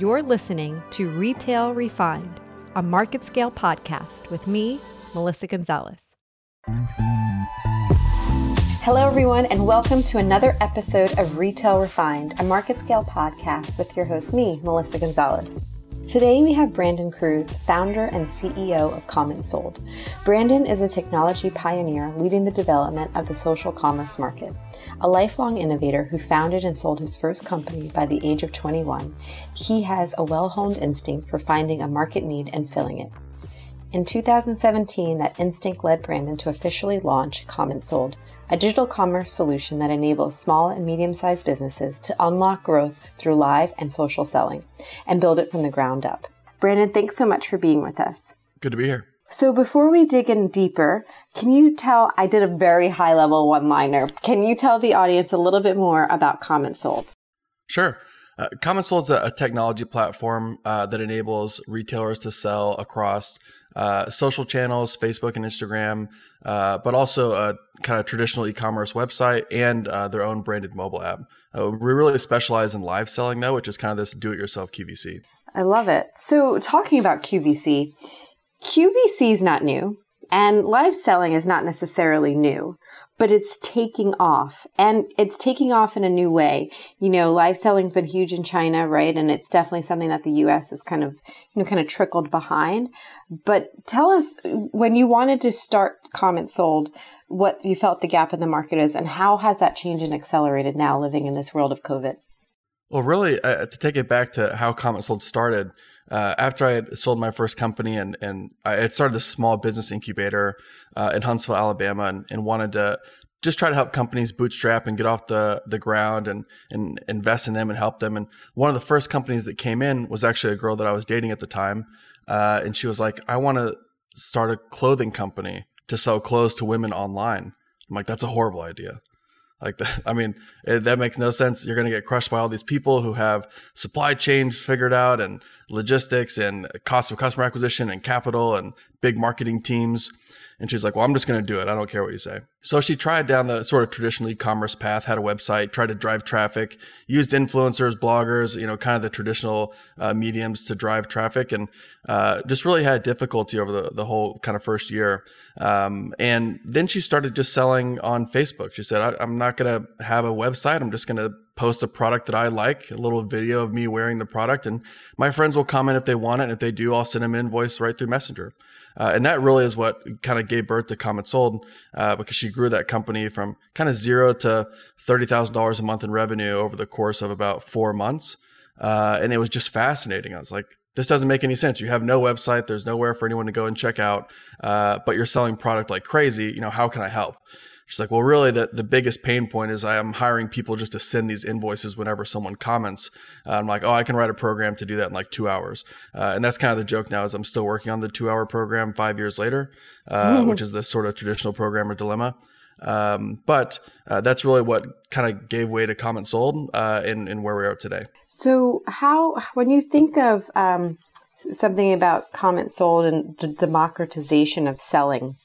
You're listening to Retail Refined, a market scale podcast with me, Melissa Gonzalez. Hello, everyone, and welcome to another episode of Retail Refined, a market scale podcast with your host, me, Melissa Gonzalez. Today we have Brandon Cruz, founder and CEO of Comment Sold. Brandon is a technology pioneer leading the development of the social commerce market. A lifelong innovator who founded and sold his first company by the age of 21, he has a well honed instinct for finding a market need and filling it. In 2017, that instinct led Brandon to officially launch Comment Sold, a digital commerce solution that enables small and medium sized businesses to unlock growth through live and social selling and build it from the ground up. Brandon, thanks so much for being with us. Good to be here. So before we dig in deeper, can you tell, I did a very high level one liner. Can you tell the audience a little bit more about Comment Sold? Sure. Uh, Comment Sold is a, a technology platform uh, that enables retailers to sell across uh, social channels, Facebook and Instagram, uh, but also a kind of traditional e-commerce website and uh, their own branded mobile app. Uh, we really specialize in live selling though, which is kind of this do-it-yourself QVC. I love it. So talking about QVC, QVC is not new. And live selling is not necessarily new, but it's taking off and it's taking off in a new way. You know, live selling's been huge in China, right? And it's definitely something that the US has kind of, you know, kind of trickled behind. But tell us when you wanted to start Comment Sold, what you felt the gap in the market is and how has that changed and accelerated now living in this world of COVID? Well, really, uh, to take it back to how Comment Sold started, uh, after I had sold my first company and, and I had started this small business incubator uh, in Huntsville, Alabama, and, and, wanted to just try to help companies bootstrap and get off the, the ground and, and invest in them and help them. And one of the first companies that came in was actually a girl that I was dating at the time. Uh, and she was like, I want to start a clothing company to sell clothes to women online. I'm like, that's a horrible idea. Like that, I mean, it, that makes no sense. You're going to get crushed by all these people who have supply chains figured out and logistics and cost of customer acquisition and capital and big marketing teams. And she's like, well, I'm just going to do it. I don't care what you say. So she tried down the sort of traditional e-commerce path, had a website, tried to drive traffic, used influencers, bloggers, you know, kind of the traditional uh, mediums to drive traffic and uh, just really had difficulty over the, the whole kind of first year. Um, and then she started just selling on Facebook. She said, I'm not going to have a website. I'm just going to post a product that I like, a little video of me wearing the product, and my friends will comment if they want it. And if they do, I'll send them an invoice right through Messenger. Uh, and that really is what kind of gave birth to Comment Sold uh, because she grew that company from kind of zero to $30,000 a month in revenue over the course of about four months. Uh, and it was just fascinating. I was like, this doesn't make any sense. You have no website. There's nowhere for anyone to go and check out, uh, but you're selling product like crazy. You know, how can I help? She's like, well, really, the, the biggest pain point is I am hiring people just to send these invoices whenever someone comments. Uh, I'm like, oh, I can write a program to do that in like two hours. Uh, and that's kind of the joke now is I'm still working on the two hour program five years later, uh, mm-hmm. which is the sort of traditional programmer dilemma. Um, but uh, that's really what kind of gave way to Comment Sold uh, in, in where we are today. So, how, when you think of, um, something about comment sold and the democratization of selling.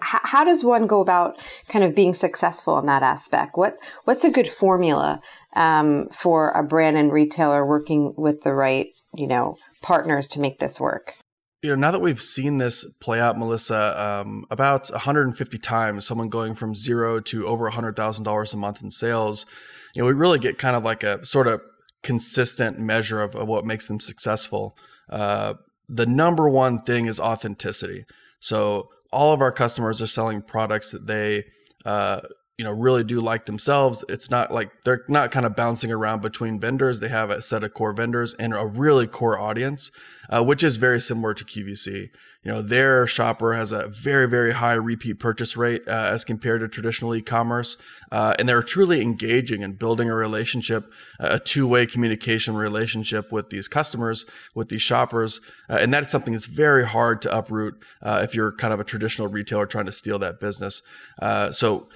How does one go about kind of being successful in that aspect? What what's a good formula um, for a brand and retailer working with the right you know partners to make this work? You know, now that we've seen this play out, Melissa, um, about 150 times, someone going from zero to over $100,000 a month in sales, you know, we really get kind of like a sort of consistent measure of, of what makes them successful. Uh, the number one thing is authenticity. So all of our customers are selling products that they, uh, you know, really do like themselves. It's not like they're not kind of bouncing around between vendors. They have a set of core vendors and a really core audience, uh, which is very similar to QVC you know their shopper has a very very high repeat purchase rate uh, as compared to traditional e-commerce uh, and they're truly engaging and building a relationship a two-way communication relationship with these customers with these shoppers uh, and that's something that's very hard to uproot uh, if you're kind of a traditional retailer trying to steal that business uh, so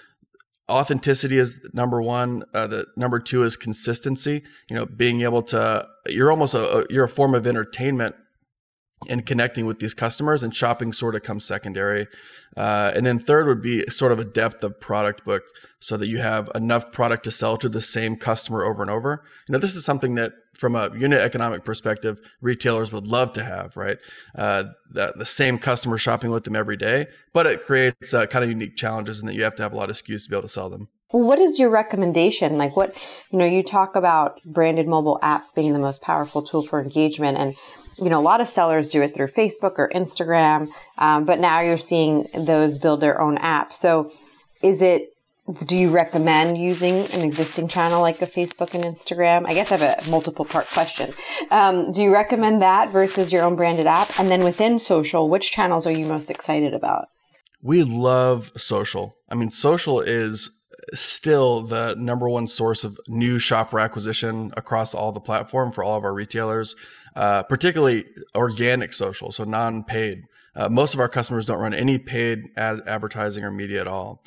authenticity is number one. Uh, the number two is consistency. You know, being able to you're almost a you're a form of entertainment and connecting with these customers and shopping sort of comes secondary. Uh, and then third would be sort of a depth of product book so that you have enough product to sell to the same customer over and over. You know, this is something that from a unit economic perspective, retailers would love to have, right? Uh, the, the same customer shopping with them every day, but it creates uh, kind of unique challenges in that you have to have a lot of SKUs to be able to sell them. What is your recommendation? Like what, you know, you talk about branded mobile apps being the most powerful tool for engagement and you know, a lot of sellers do it through Facebook or Instagram, um, but now you're seeing those build their own app. So is it, do you recommend using an existing channel like a Facebook and Instagram? I guess I have a multiple part question. Um, do you recommend that versus your own branded app? And then within social, which channels are you most excited about? We love social. I mean, social is still the number one source of new shopper acquisition across all the platform for all of our retailers, uh, particularly organic social, so non-paid. Uh, most of our customers don't run any paid ad advertising or media at all.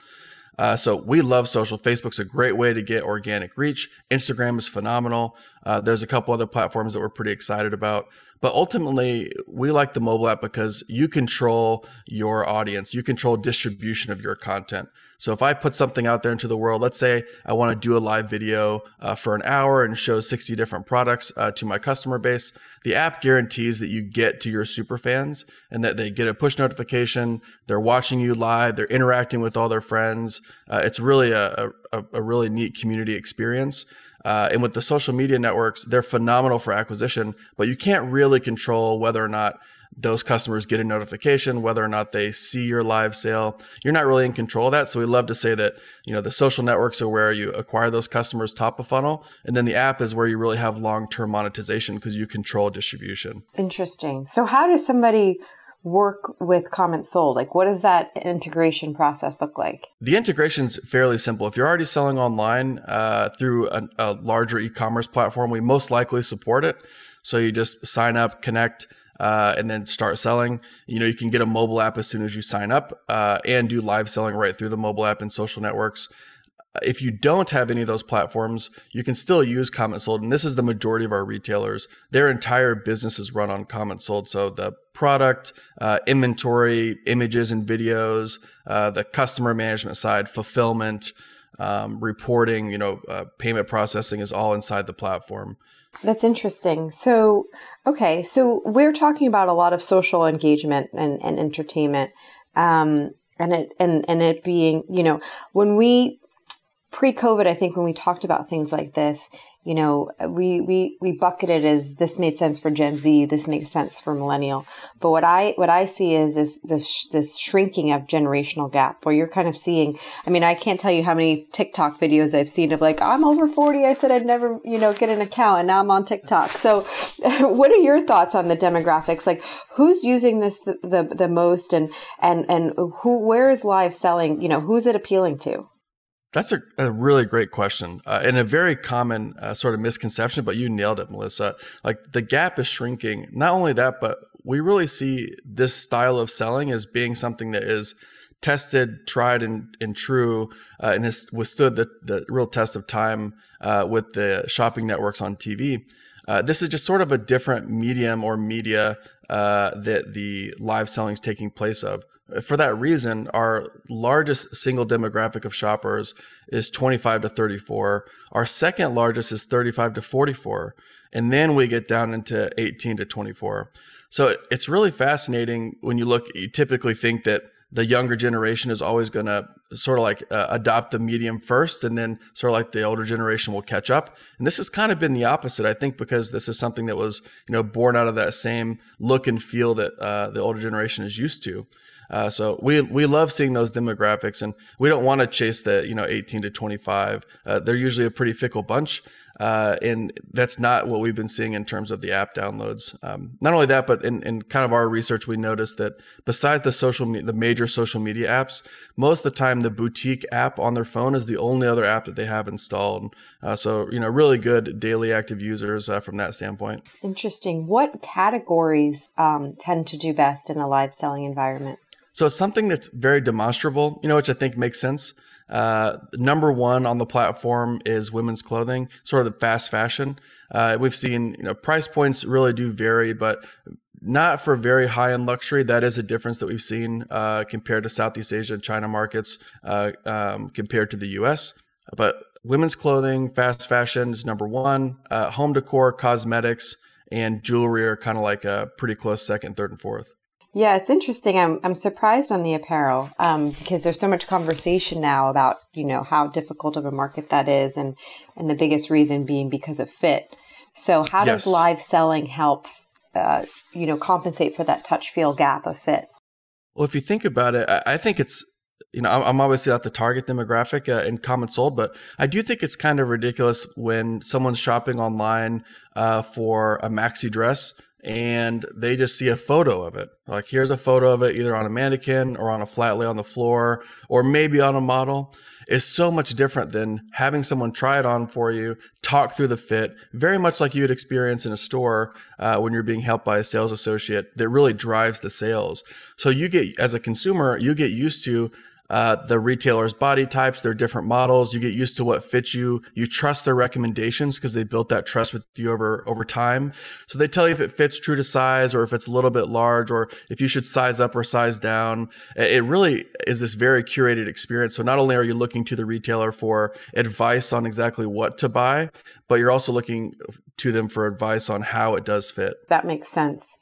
Uh, so we love social. Facebook's a great way to get organic reach. Instagram is phenomenal. Uh, there's a couple other platforms that we're pretty excited about. But ultimately, we like the mobile app because you control your audience. You control distribution of your content. So if I put something out there into the world, let's say I want to do a live video uh, for an hour and show 60 different products uh, to my customer base, the app guarantees that you get to your super fans and that they get a push notification. They're watching you live. They're interacting with all their friends. Uh, it's really a, a, a really neat community experience. Uh, and with the social media networks, they're phenomenal for acquisition, but you can't really control whether or not those customers get a notification, whether or not they see your live sale. You're not really in control of that. So we love to say that, you know, the social networks are where you acquire those customers top of funnel. And then the app is where you really have long-term monetization because you control distribution. Interesting. So how does somebody work with comments sold? Like, what does that integration process look like? The integration is fairly simple. If you're already selling online uh, through a, a larger e-commerce platform, we most likely support it. So you just sign up, connect, uh, and then start selling. You know, you can get a mobile app as soon as you sign up uh, and do live selling right through the mobile app and social networks if you don't have any of those platforms, you can still use comment sold. And this is the majority of our retailers. Their entire business is run on comment sold. So the product, uh, inventory, images and videos, uh, the customer management side, fulfillment, um, reporting, you know, uh, payment processing is all inside the platform. That's interesting. So, okay. So we're talking about a lot of social engagement and, and entertainment. Um, and it, and, and it being, you know, when we pre-COVID, I think when we talked about things like this, you know, we, we, we bucketed as this made sense for Gen Z, this makes sense for millennial. But what I, what I see is this, this, this shrinking of generational gap where you're kind of seeing, I mean, I can't tell you how many TikTok videos I've seen of like, I'm over 40. I said I'd never, you know, get an account and now I'm on TikTok. So what are your thoughts on the demographics? Like who's using this the, the, the most and, and, and who, where is live selling? You know, who's it appealing to? That's a, a, really great question uh, and a very common uh, sort of misconception, but you nailed it, Melissa. Like the gap is shrinking. Not only that, but we really see this style of selling as being something that is tested, tried, and, and true, uh, and has withstood the, the real test of time uh, with the shopping networks on TV. Uh, this is just sort of a different medium or media uh, that the live selling is taking place of. For that reason, our largest single demographic of shoppers is 25 to 34. Our second largest is 35 to 44. And then we get down into 18 to 24. So it's really fascinating when you look, you typically think that the younger generation is always going to sort of like uh, adopt the medium first and then sort of like the older generation will catch up and this has kind of been the opposite i think because this is something that was you know born out of that same look and feel that uh, the older generation is used to uh, so we we love seeing those demographics, and we don't want to chase the you know 18 to 25. Uh, they're usually a pretty fickle bunch, uh, and that's not what we've been seeing in terms of the app downloads. Um, not only that, but in, in kind of our research, we noticed that besides the social me- the major social media apps, most of the time the boutique app on their phone is the only other app that they have installed. Uh, so you know, really good daily active users uh, from that standpoint. Interesting. What categories um, tend to do best in a live selling environment? So it's something that's very demonstrable, you know, which I think makes sense. Uh, number one on the platform is women's clothing, sort of the fast fashion. Uh, we've seen, you know, price points really do vary, but not for very high end luxury. That is a difference that we've seen uh, compared to Southeast Asia and China markets uh, um, compared to the US. But women's clothing, fast fashion is number one. Uh, home decor, cosmetics, and jewelry are kind of like a pretty close second, third, and fourth. Yeah, it's interesting. I'm I'm surprised on the apparel um, because there's so much conversation now about you know how difficult of a market that is, and and the biggest reason being because of fit. So how yes. does live selling help uh, you know, compensate for that touch feel gap of fit? Well, if you think about it, I think it's you know, I'm obviously not the target demographic uh, in comments sold, but I do think it's kind of ridiculous when someone's shopping online uh, for a maxi dress and they just see a photo of it. Like, here's a photo of it either on a mannequin or on a flat lay on the floor or maybe on a model is so much different than having someone try it on for you, talk through the fit, very much like you would experience in a store uh, when you're being helped by a sales associate that really drives the sales. So you get, as a consumer, you get used to uh, the retailer's body types, their different models. You get used to what fits you. You trust their recommendations because they built that trust with you over over time. So they tell you if it fits true to size or if it's a little bit large or if you should size up or size down. It really is this very curated experience. So not only are you looking to the retailer for advice on exactly what to buy, but you're also looking to them for advice on how it does fit. That makes sense.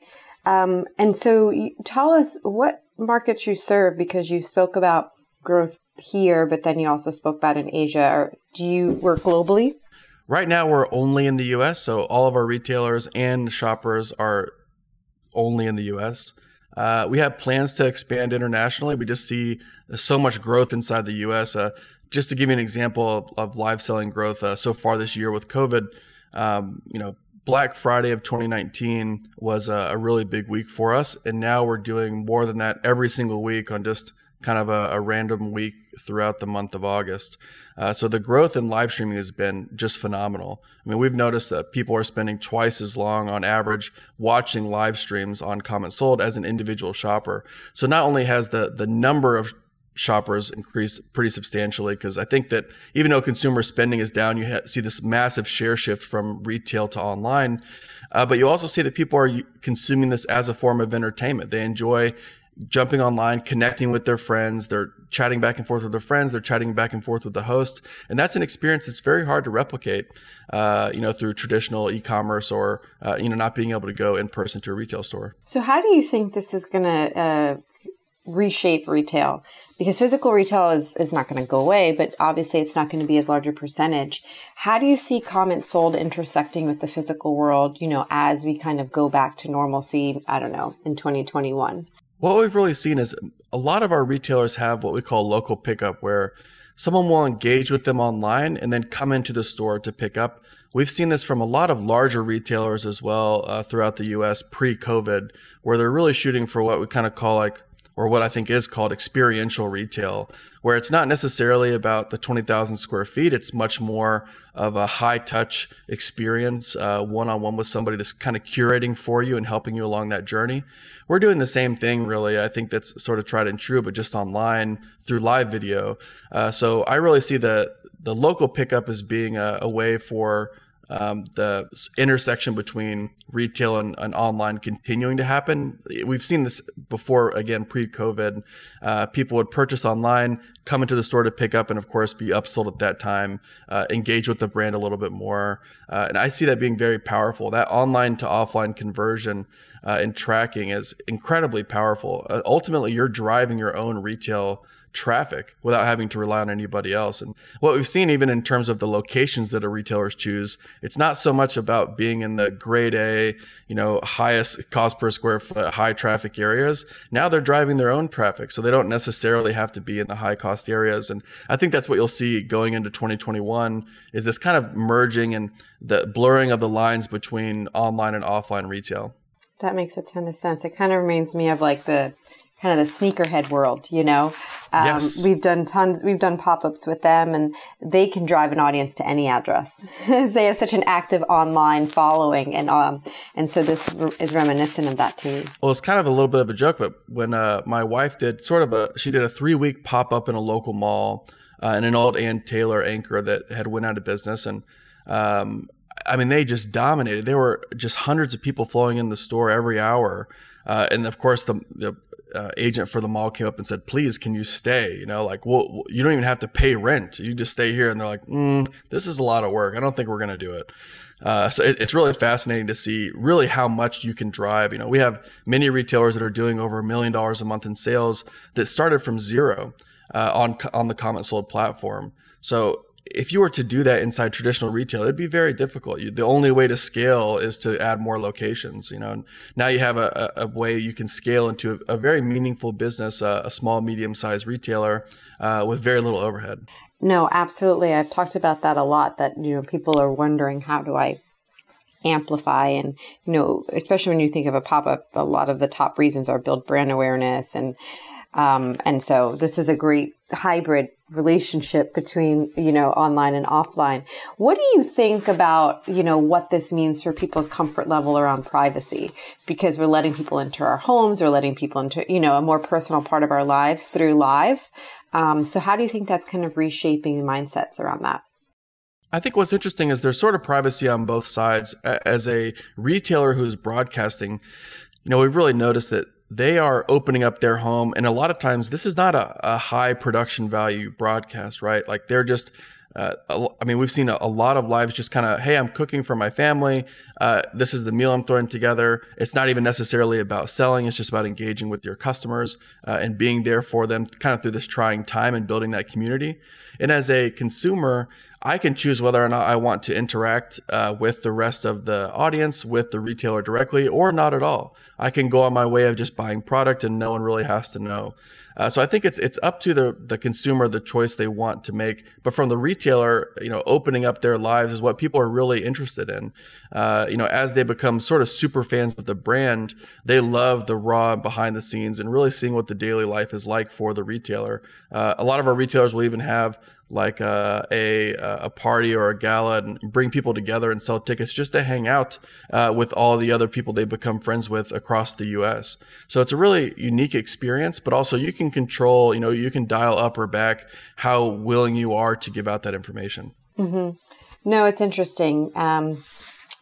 Um, and so tell us what markets you serve because you spoke about growth here, but then you also spoke about in Asia. Do you work globally? Right now, we're only in the US. So all of our retailers and shoppers are only in the US. Uh, we have plans to expand internationally. We just see so much growth inside the US. Uh, just to give you an example of, of live selling growth uh, so far this year with COVID, um, you know, Black Friday of 2019 was a, a, really big week for us. And now we're doing more than that every single week on just kind of a, a random week throughout the month of August. Uh, so the growth in live streaming has been just phenomenal. I mean, we've noticed that people are spending twice as long on average watching live streams on Comment Sold as an individual shopper. So not only has the the number of shoppers increase pretty substantially because I think that even though consumer spending is down, you ha- see this massive share shift from retail to online. Uh, but you also see that people are consuming this as a form of entertainment. They enjoy jumping online, connecting with their friends. They're chatting back and forth with their friends. They're chatting back and forth with the host, and that's an experience that's very hard to replicate. Uh, you know, through traditional e-commerce or uh, you know not being able to go in person to a retail store. So, how do you think this is going to uh, reshape retail because physical retail is, is not going to go away, but obviously it's not going to be as large a percentage. How do you see comments sold intersecting with the physical world, you know, as we kind of go back to normalcy, I don't know, in 2021? What we've really seen is a lot of our retailers have what we call local pickup, where someone will engage with them online and then come into the store to pick up. We've seen this from a lot of larger retailers as well uh, throughout the US pre COVID, where they're really shooting for what we kind of call like or what I think is called experiential retail, where it's not necessarily about the 20,000 square feet. It's much more of a high touch experience, one on one with somebody that's kind of curating for you and helping you along that journey. We're doing the same thing, really. I think that's sort of tried and true, but just online through live video. Uh, so I really see the the local pickup as being a, a way for um, the intersection between retail and, and, online continuing to happen. We've seen this before, again, pre COVID. Uh, people would purchase online, come into the store to pick up, and of course, be upsold at that time, uh, engage with the brand a little bit more. Uh, and I see that being very powerful. That online to offline conversion uh, and tracking is incredibly powerful. Uh, ultimately, you're driving your own retail traffic without having to rely on anybody else. And what we've seen, even in terms of the locations that our retailers choose, it's not so much about being in the grade A, you know, highest cost per square foot, high traffic areas. Now they're driving their own traffic. So they don't necessarily have to be in the high cost areas. And I think that's what you'll see going into 2021 is this kind of merging and the blurring of the lines between online and offline retail. That makes a ton of sense. It kind of reminds me of like the kind of the sneakerhead world, you know. Um, yes. We've done tons, we've done pop ups with them, and they can drive an audience to any address. they have such an active online following, and um, and so this is reminiscent of that to me. Well, it's kind of a little bit of a joke, but when uh, my wife did sort of a, she did a three week pop up in a local mall, uh, in an old Ann Taylor anchor that had went out of business, and um, I mean, they just dominated. There were just hundreds of people flowing in the store every hour. Uh, and of course, the, the uh, agent for the mall came up and said, "Please, can you stay?" You know, like, well, you don't even have to pay rent. You just stay here. And they're like, mm, "This is a lot of work. I don't think we're to do it." Uh, so it, it's really fascinating to see really how much you can drive. You know, we have many retailers that are doing over a million dollars a month in sales that started from zero uh, on on the Comment Sold platform. So if you were to do that inside traditional retail, it'd be very difficult. You, the only way to scale is to add more locations. You know, now you have a, a, way you can scale into a, a very meaningful business, uh, a small, medium-sized retailer uh, with very little overhead. No, absolutely. I've talked about that a lot. That you know, people are wondering how do I amplify and you know especially when you think of a pop-up a lot of the top reasons are build brand awareness and um, and so this is a great hybrid relationship between, you know, online and offline. What do you think about, you know, what this means for people's comfort level around privacy? Because we're letting people into our homes, we're letting people into, you know, a more personal part of our lives through live. Um, so how do you think that's kind of reshaping mindsets around that? I think what's interesting is there's sort of privacy on both sides. As a retailer who's broadcasting, you know, we've really noticed that they are opening up their home and a lot of times this is not a, a high production value broadcast right? Like they're just uh, I mean, we've seen a, a lot of lives just kind of, hey, I'm cooking for my family. Uh, this is the meal I'm throwing together. It's not even necessarily about selling. It's just about engaging with your customers uh, and being there for them kind of through this trying time and building that community. And as a consumer, I can choose whether or not I want to interact uh, with the rest of the audience, with the retailer directly, or not at all. I can go on my way of just buying product, and no one really has to know. Uh, so I think it's it's up to the the consumer the choice they want to make. But from the retailer, you know, opening up their lives is what people are really interested in. Uh, you know, as they become sort of super fans of the brand, they love the raw behind the scenes and really seeing what the daily life is like for the retailer. Uh, a lot of our retailers will even have like uh, a a party or a gala and bring people together and sell tickets just to hang out uh, with all the other people they become friends with across the U.S. So it's a really unique experience, but also you can control, you know, you can dial up or back how willing you are to give out that information. Mm-hmm. No, it's interesting. Um,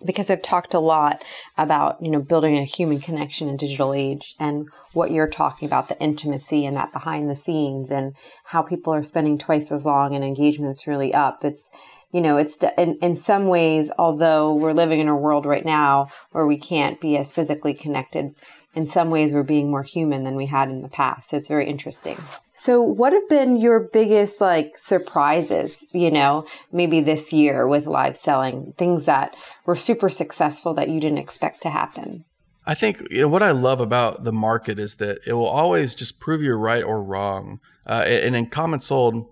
because we've talked a lot about you know building a human connection in digital age and what you're talking about the intimacy and that behind the scenes and how people are spending twice as long and engagement's really up. It's you know it's in, in some ways although we're living in a world right now where we can't be as physically connected in some ways we're being more human than we had in the past. So it's very interesting. So what have been your biggest like surprises, you know, maybe this year with live selling, things that were super successful that you didn't expect to happen? I think you know what I love about the market is that it will always just prove you're right or wrong. Uh, and in Comment Sold,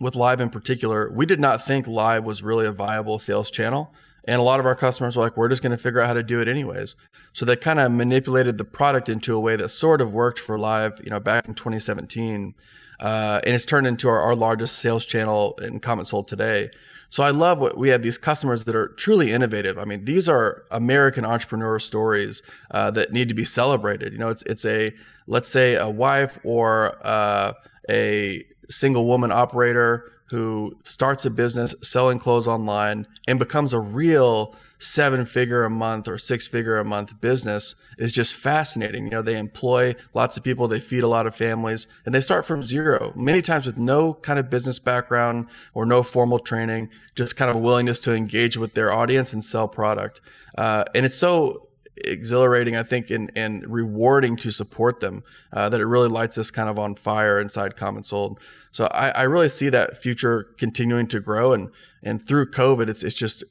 with live in particular, we did not think live was really a viable sales channel. And a lot of our customers were like, we're just going to figure out how to do it anyways. So they kind of manipulated the product into a way that sort of worked for live, you know, back in 2017. Uh, and it's turned into our, our largest sales channel in comment sold today. So I love what we have these customers that are truly innovative. I mean, these are American entrepreneur stories uh, that need to be celebrated. You know, it's it's a let's say a wife or uh, a single woman operator who starts a business selling clothes online and becomes a real seven figure a month or six figure a month business is just fascinating. You know, they employ lots of people, they feed a lot of families, and they start from zero, many times with no kind of business background or no formal training, just kind of willingness to engage with their audience and sell product. Uh, and it's so exhilarating, I think, and, and rewarding to support them uh, that it really lights us kind of on fire inside Comment Sold. So I, I really see that future continuing to grow, and and through COVID, it's it's just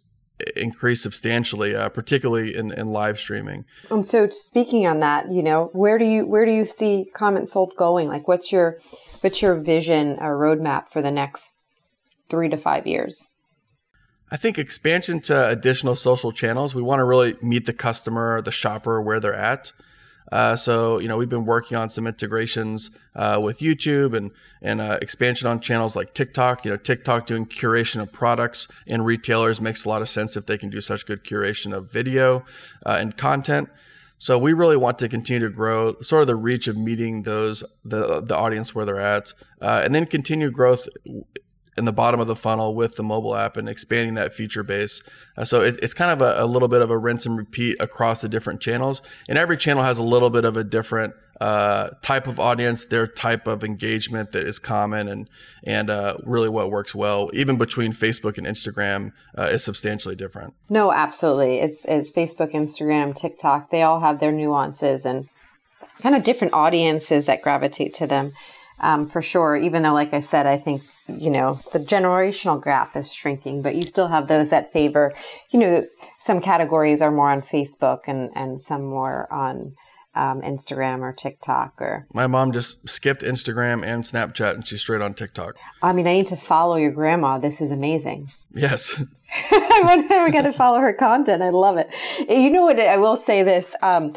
increased substantially, uh, particularly in, in live streaming. And so, speaking on that, you know, where do you where do you see Comment Sold going? Like, what's your what's your vision or roadmap for the next three to five years? I think expansion to additional social channels. We want to really meet the customer, the shopper, where they're at. Uh, so you know we've been working on some integrations uh, with YouTube and and uh, expansion on channels like TikTok. You know TikTok doing curation of products and retailers makes a lot of sense if they can do such good curation of video uh, and content. So we really want to continue to grow sort of the reach of meeting those the the audience where they're at, uh, and then continue growth in the bottom of the funnel with the mobile app and expanding that feature base. Uh, so it, it's kind of a, a, little bit of a rinse and repeat across the different channels. And every channel has a little bit of a different uh, type of audience, their type of engagement that is common, and and uh, really what works well, even between Facebook and Instagram, uh, is substantially different. No, absolutely. It's it's Facebook, Instagram, TikTok. They all have their nuances and kind of different audiences that gravitate to them. Um, for sure. Even though, like I said, I think you know the generational gap is shrinking, but you still have those that favor. You know, some categories are more on Facebook and and some more on um, Instagram or TikTok or. My mom just skipped Instagram and Snapchat and she's straight on TikTok. I mean, I need to follow your grandma. This is amazing. Yes. I got to follow her content. I love it. You know what? I will say this. Um,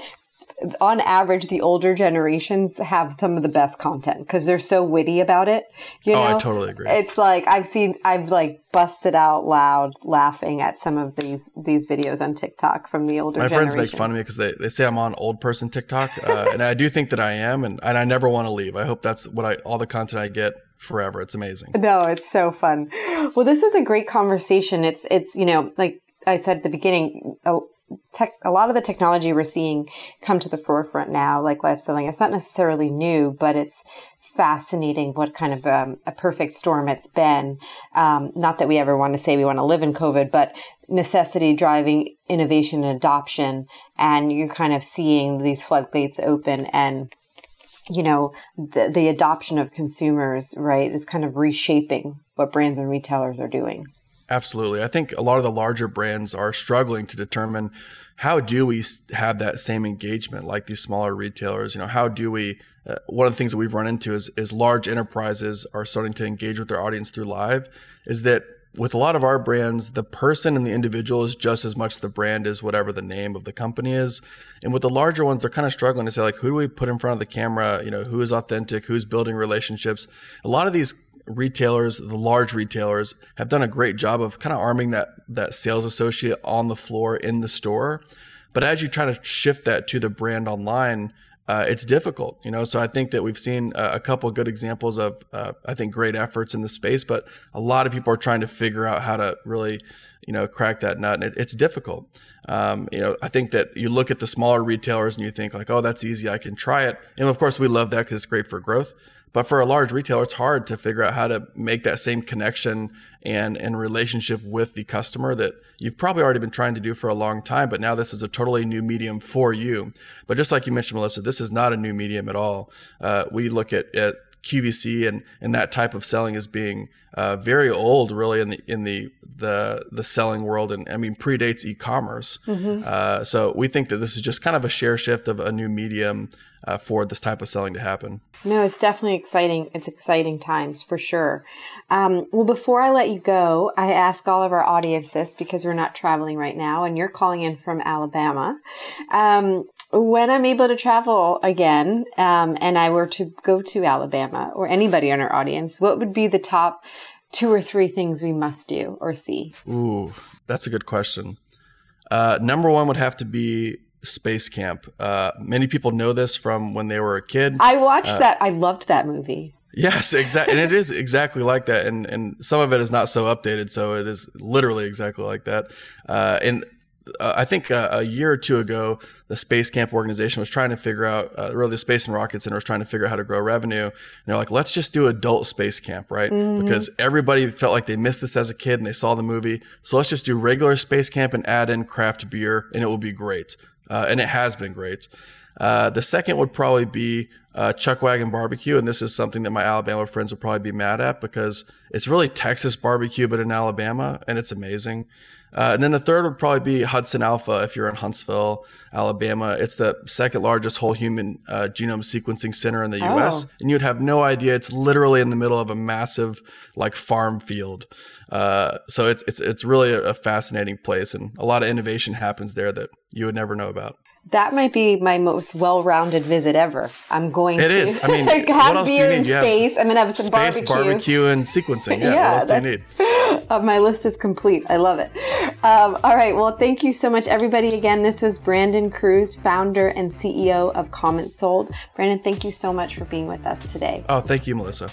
on average, the older generations have some of the best content because they're so witty about it. You know? Oh, I totally agree. It's like I've seen, I've like busted out loud laughing at some of these these videos on TikTok from the older. My friends make fun of me because they, they say I'm on old person TikTok, uh, and I do think that I am, and, and I never want to leave. I hope that's what I all the content I get forever. It's amazing. No, it's so fun. Well, this is a great conversation. It's it's you know like I said at the beginning, tech, a lot of the technology we're seeing come to the forefront now, like live selling. It's not necessarily new, but it's fascinating what kind of um, a perfect storm it's been. Um, not that we ever want to say we want to live in COVID, but necessity driving innovation and adoption. And you're kind of seeing these floodgates open and you know, the, the adoption of consumers, right, is kind of reshaping what brands and retailers are doing. Absolutely. I think a lot of the larger brands are struggling to determine how do we have that same engagement like these smaller retailers? You know, how do we? Uh, one of the things that we've run into is is large enterprises are starting to engage with their audience through live. Is that with a lot of our brands, the person and the individual is just as much the brand as whatever the name of the company is. And with the larger ones, they're kind of struggling to say like, who do we put in front of the camera? You know, who is authentic? Who's building relationships? A lot of these retailers, the large retailers, have done a great job of kind of arming that that sales associate on the floor in the store. But as you try to shift that to the brand online, uh, it's difficult, you know. So I think that we've seen a, couple good examples of, uh, I think, great efforts in the space, but a lot of people are trying to figure out how to really, you know, crack that nut, and it, it's difficult. Um, you know, I think that you look at the smaller retailers and you think like, oh, that's easy, I can try it, and of course we love that because it's great for growth. But for a large retailer, it's hard to figure out how to make that same connection and, and relationship with the customer that you've probably already been trying to do for a long time. But now this is a totally new medium for you. But just like you mentioned, Melissa, this is not a new medium at all. Uh, we look at, at QVC and, and that type of selling as being uh, very old, really in the in the the the selling world, and I mean predates e-commerce. Mm-hmm. Uh, so we think that this is just kind of a share shift of a new medium uh, for this type of selling to happen. No, it's definitely exciting. It's exciting times for sure. Um, well, before I let you go, I ask all of our audience this because we're not traveling right now, and you're calling in from Alabama. Um, when I'm able to travel again, um, and I were to go to Alabama or anybody in our audience, what would be the top two or three things we must do or see? Ooh, that's a good question. Uh, number one would have to be Space Camp. Uh, many people know this from when they were a kid. I watched uh, that. I loved that movie. Yes, exactly, and it is exactly like that. And and some of it is not so updated, so it is literally exactly like that. Uh, and uh, I think uh, a year or two ago, the Space Camp organization was trying to figure out, uh, really the Space and Rocket Center was trying to figure out how to grow revenue. And they're like, let's just do adult Space Camp, right? Mm-hmm. Because everybody felt like they missed this as a kid and they saw the movie. So let's just do regular Space Camp and add in craft beer and it will be great. Uh, and it has been great. Uh, the second would probably be uh, Chuck Wagon Barbecue, and this is something that my Alabama friends will probably be mad at because it's really Texas barbecue, but in Alabama, and it's amazing. Uh, and then the third would probably be HudsonAlpha if you're in Huntsville, Alabama. It's the second largest whole human uh, genome sequencing center in the oh. US. And you'd have no idea. It's literally in the middle of a massive like farm field. Uh, so it's, it's, it's really a, a fascinating place and a lot of innovation happens there that you would never know about. That might be my most well-rounded visit ever. I'm going it to. Is. I mean, what else do you need? You space. I'm gonna have some space, barbecue. barbecue, and sequencing. Yeah. yeah what else do you need? Uh, my list is complete. I love it. Um, all right. Well, thank you so much, everybody. Again, this was Brandon Cruz, founder and CEO of Comment Sold. Brandon, thank you so much for being with us today. Oh, thank you, Melissa.